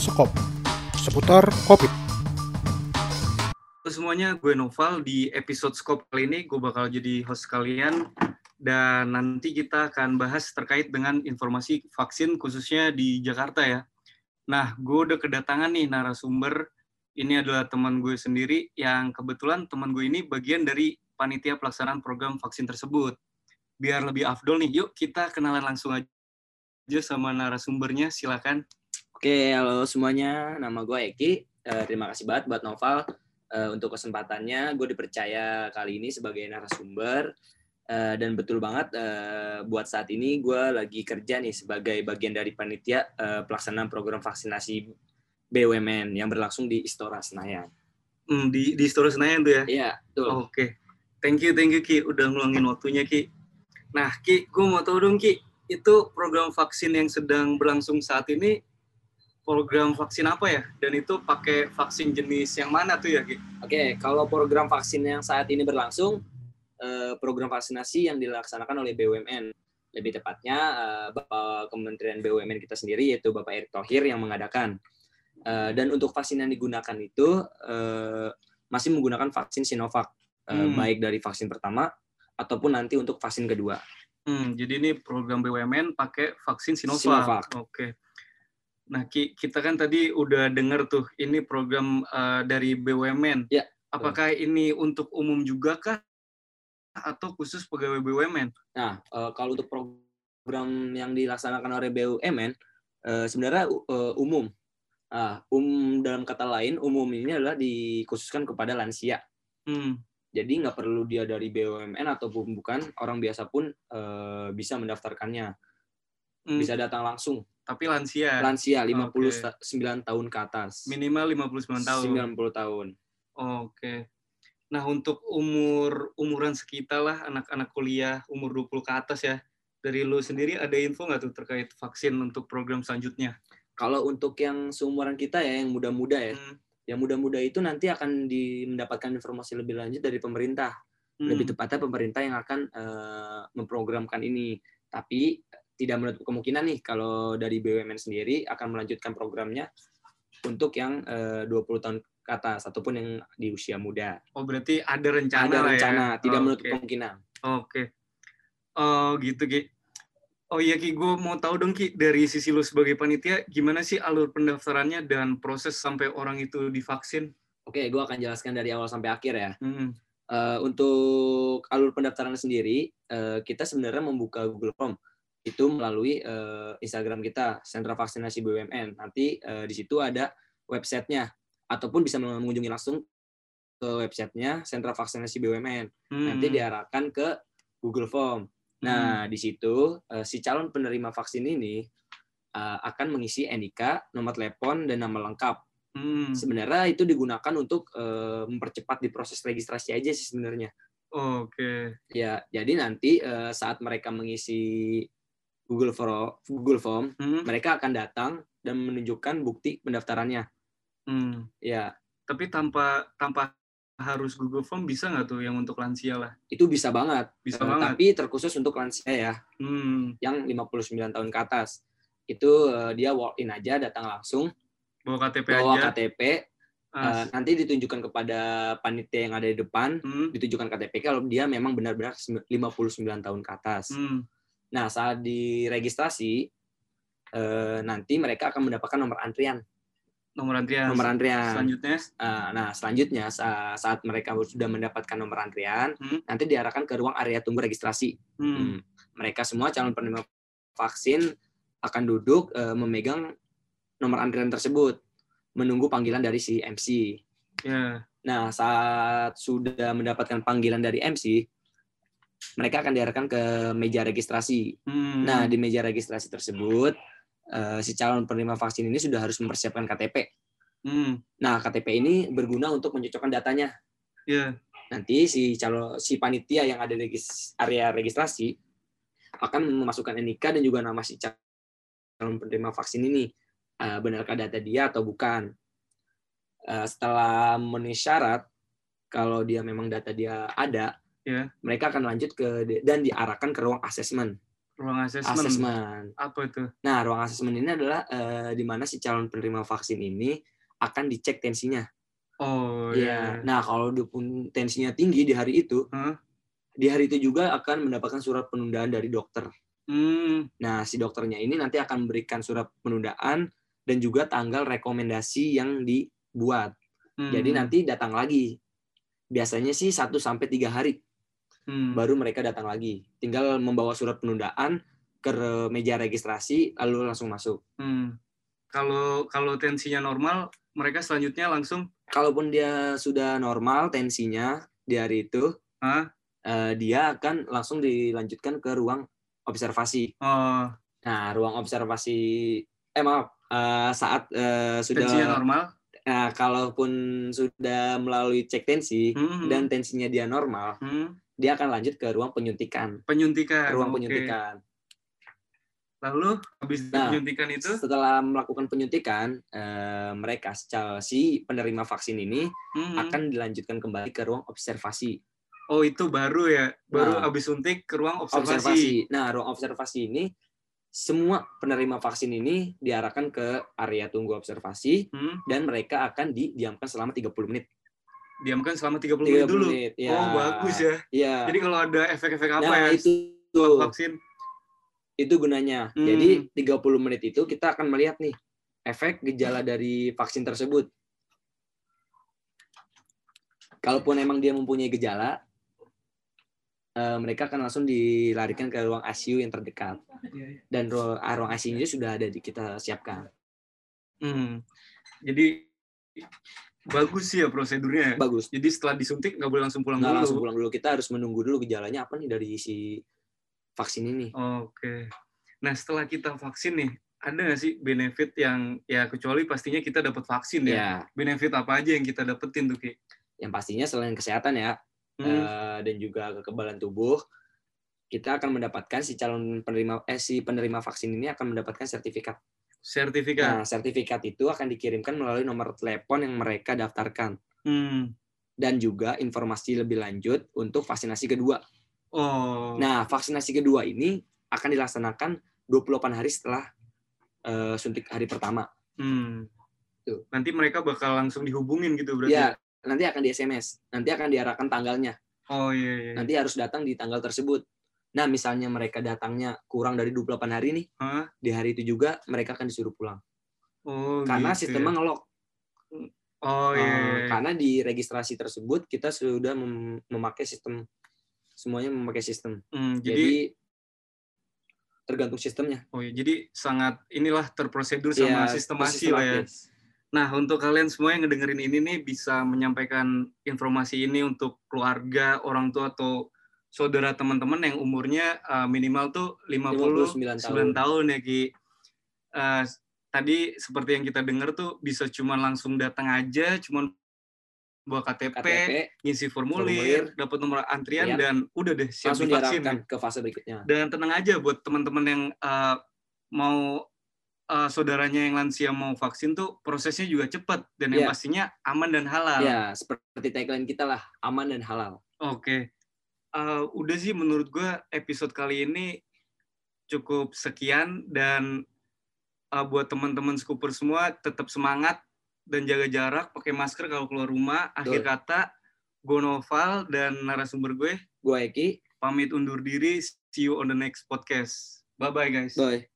Skop seputar COVID. Semuanya, gue Noval. Di episode Skop kali ini gue bakal jadi host kalian dan nanti kita akan bahas terkait dengan informasi vaksin khususnya di Jakarta ya. Nah, gue udah kedatangan nih narasumber. Ini adalah teman gue sendiri yang kebetulan teman gue ini bagian dari panitia pelaksanaan program vaksin tersebut. Biar lebih afdol nih, yuk kita kenalan langsung aja sama narasumbernya. Silakan. Oke, halo semuanya. Nama gue Eki. Uh, terima kasih banget buat Noval uh, untuk kesempatannya. Gue dipercaya kali ini sebagai narasumber. Uh, dan betul banget uh, buat saat ini gue lagi kerja nih sebagai bagian dari panitia uh, pelaksanaan program vaksinasi BUMN yang berlangsung di Istora Senayan. Hmm, di di Istora Senayan tuh ya? Iya, betul. Oke. Okay. Thank you, thank you Ki udah ngeluangin waktunya Ki. Nah, Ki, gue mau tahu dong Ki, itu program vaksin yang sedang berlangsung saat ini program vaksin apa ya? Dan itu pakai vaksin jenis yang mana tuh ya, Ki? Oke, kalau program vaksin yang saat ini berlangsung, eh, program vaksinasi yang dilaksanakan oleh BUMN. Lebih tepatnya, eh, Bapak Kementerian BUMN kita sendiri, yaitu Bapak Erick Thohir yang mengadakan. Eh, dan untuk vaksin yang digunakan itu masih menggunakan vaksin Sinovac, hmm. baik dari vaksin pertama ataupun nanti untuk vaksin kedua. Hmm, jadi ini program BUMN pakai vaksin Sinovac. Sinovac. Oke. Nah, Ki, kita kan tadi udah dengar tuh ini program uh, dari BUMN. Ya. Apakah ini untuk umum juga kah atau khusus pegawai BUMN? Nah, uh, kalau untuk program yang dilaksanakan oleh BUMN uh, sebenarnya uh, umum. Uh, um dalam kata lain umum ini adalah dikhususkan kepada lansia. Hmm. Jadi nggak perlu dia dari BUMN ataupun bukan orang biasa pun uh, bisa mendaftarkannya. Hmm. Bisa datang langsung tapi lansia. Lansia 59 okay. tahun ke atas. Minimal 59 tahun. 90 tahun. Oke. Okay. Nah, untuk umur umuran sekitar lah anak-anak kuliah umur 20 ke atas ya. Dari lu sendiri ada info nggak tuh terkait vaksin untuk program selanjutnya? Kalau untuk yang seumuran kita ya yang muda-muda ya. Hmm. Yang muda-muda itu nanti akan di, mendapatkan informasi lebih lanjut dari pemerintah. Hmm. Lebih tepatnya pemerintah yang akan uh, memprogramkan ini. Tapi tidak menutup kemungkinan nih kalau dari BUMN sendiri akan melanjutkan programnya untuk yang eh, 20 tahun ke atas ataupun yang di usia muda. Oh berarti ada rencana Ada rencana, ya? tidak oh, menutup okay. kemungkinan. Oke. Okay. Oh gitu Ki. Oh iya Ki, gue mau tahu dong Ki dari sisi lu sebagai panitia gimana sih alur pendaftarannya dan proses sampai orang itu divaksin? Oke, okay, gue akan jelaskan dari awal sampai akhir ya. Hmm. Uh, untuk alur pendaftaran sendiri, uh, kita sebenarnya membuka Google Form itu melalui uh, Instagram kita Sentra Vaksinasi BUMN. Nanti uh, di situ ada websitenya ataupun bisa mengunjungi langsung ke websitenya Sentra Vaksinasi BUMN. Hmm. Nanti diarahkan ke Google Form. Nah, hmm. di situ uh, si calon penerima vaksin ini uh, akan mengisi NIK, nomor telepon dan nama lengkap. Hmm. Sebenarnya itu digunakan untuk uh, mempercepat di proses registrasi aja sih sebenarnya. Oke. Okay. Ya, jadi nanti uh, saat mereka mengisi Google Form, Google Form, hmm. mereka akan datang dan menunjukkan bukti pendaftarannya. Hmm. Ya. Tapi tanpa tanpa harus Google Form bisa nggak tuh yang untuk lansia lah? Itu bisa banget. Bisa uh, banget. Tapi terkhusus untuk lansia ya. Hmm. Yang 59 tahun ke atas. Itu uh, dia walk in aja, datang langsung. Bawa KTP bawa aja. KTP. Uh, nanti ditunjukkan kepada panitia yang ada di depan, hmm. ditunjukkan KTP kalau dia memang benar-benar 59 tahun ke atas. Hmm. Nah, saat diregistrasi eh, nanti mereka akan mendapatkan nomor antrian. Nomor antrian. Nomor antrian. Selanjutnya? Uh, nah, selanjutnya saat mereka sudah mendapatkan nomor antrian, hmm. nanti diarahkan ke ruang area tunggu registrasi. Hmm. Hmm. Mereka semua calon penerima vaksin akan duduk uh, memegang nomor antrian tersebut, menunggu panggilan dari si MC. Yeah. Nah, saat sudah mendapatkan panggilan dari MC, mereka akan diarahkan ke meja registrasi. Hmm. Nah, di meja registrasi tersebut, uh, si calon penerima vaksin ini sudah harus mempersiapkan KTP. Hmm. Nah, KTP ini berguna untuk mencocokkan datanya. Yeah. Nanti si calon si panitia yang ada di area registrasi akan memasukkan NIK dan juga nama si calon penerima vaksin ini. Uh, benarkah data dia atau bukan? Uh, setelah memenuhi syarat, kalau dia memang data dia ada, yeah. mereka akan lanjut ke dan diarahkan ke ruang asesmen. Ruang asesmen. asesmen. Apa itu? Nah, ruang asesmen ini adalah eh, di mana si calon penerima vaksin ini akan dicek tensinya. Oh Iya. iya. Nah, kalau pun tensinya tinggi di hari itu, Hah? di hari itu juga akan mendapatkan surat penundaan dari dokter. Hmm. Nah, si dokternya ini nanti akan memberikan surat penundaan dan juga tanggal rekomendasi yang dibuat. hmm, Jadi nanti datang lagi. Biasanya sih 1 sampai 3 hari hmm. baru mereka datang lagi. Tinggal membawa surat penundaan ke meja registrasi lalu langsung masuk. Hmm. Kalau kalau tensinya normal, mereka selanjutnya langsung Kalaupun dia sudah normal tensinya di hari itu, Hah? eh, dia akan langsung dilanjutkan ke ruang observasi. oh, Nah, ruang observasi eh maaf, eh, saat eh, sudah tensinya normal. Nah, kalaupun sudah melalui cek tensi Hmm, dan tensinya dia normal, hmm. Dia akan lanjut ke ruang penyuntikan. Penyuntikan. Ruang oke. penyuntikan. Lalu habis Nah, penyuntikan itu, Setelah melakukan penyuntikan, eh, mereka secara si penerima vaksin ini hmm. akan dilanjutkan kembali ke ruang observasi. oh itu baru ya, baru Nah. habis suntik ke ruang observasi. Observasi. Nah, ruang observasi ini semua penerima vaksin ini diarahkan ke area tunggu observasi Hmm. dan mereka akan didiamkan selama 30 menit. Diamkan selama 30 30 menit dulu. menit, ya. Oh bagus ya. Iya. Jadi kalau ada efek-efek apa nah, ya itu vaksin? itu gunanya. Hmm. Jadi 30 menit itu kita akan melihat nih efek gejala dari vaksin tersebut. Kalaupun emang dia mempunyai gejala, eh, mereka akan langsung dilarikan ke ruang ICU yang terdekat. Dan ah, ruang ICU-nya sudah ada di kita siapkan. Hmm. Jadi bagus sih ya prosedurnya. ya. Bagus. Jadi setelah disuntik nggak boleh langsung pulang Nggak dulu. langsung pulang dulu. Kita harus menunggu dulu gejalanya apa nih dari si vaksin ini. Oke. Nah setelah kita vaksin nih, ada nggak sih benefit yang ya kecuali pastinya kita dapat vaksin ya. Ya, Benefit apa aja yang kita dapetin tuh Ki? yang pastinya selain kesehatan ya, Hmm. eh, dan juga kekebalan tubuh, kita akan mendapatkan si calon penerima eh si penerima vaksin ini akan mendapatkan sertifikat. Sertifikat. Nah, sertifikat itu akan dikirimkan melalui nomor telepon yang mereka daftarkan Hmm. dan juga informasi lebih lanjut untuk vaksinasi kedua. Oh. Nah, vaksinasi kedua ini akan dilaksanakan 28 hari setelah eh, suntik hari pertama. Hmm. Tuh. Nanti mereka bakal langsung dihubungin gitu berarti. Ya, nanti akan di SMS, nanti akan diarahkan tanggalnya. Oh iya iya. Nanti harus datang di tanggal tersebut. Nah, misalnya mereka datangnya kurang dari 28 hari nih, Hah? di hari itu juga mereka akan disuruh pulang. Oh, Karena gitu sistemnya ya. ngelok. Oh iya. Eh, iya, iya. Karena di registrasi tersebut kita sudah mem- memakai sistem semuanya memakai sistem. Hmm, Jadi, jadi, tergantung sistemnya. oh iya, jadi sangat inilah terprosedur sama Iya, sistemasi lah ya. Nah, untuk kalian semua yang ngedengerin ini nih bisa menyampaikan informasi ini untuk keluarga, orang tua atau saudara teman-teman yang umurnya uh, minimal tuh 59 59 tahun, tahun. ya Ki. Uh, tadi seperti yang kita dengar tuh bisa cuma langsung datang aja, cuma bawa KTP, KTP ngisi Formulir. formulir, dapat nomor antrian Iya. dan udah deh siap langsung divaksin. ke fase berikutnya. Dan tenang aja buat teman-teman yang uh, mau uh, saudaranya yang lansia mau vaksin tuh prosesnya juga cepat dan yang Iya. pastinya aman dan halal. Ya, seperti tagline kita lah, aman dan halal. Oke. Uh, udah sih menurut gue episode kali ini cukup sekian dan uh, buat teman-teman Scooper semua tetap semangat dan jaga jarak, pakai masker kalau keluar rumah. Akhir Betul. kata, gue Noval dan narasumber gue Gue Eki, pamit undur diri. See you on the next podcast. Bye bye guys. bye.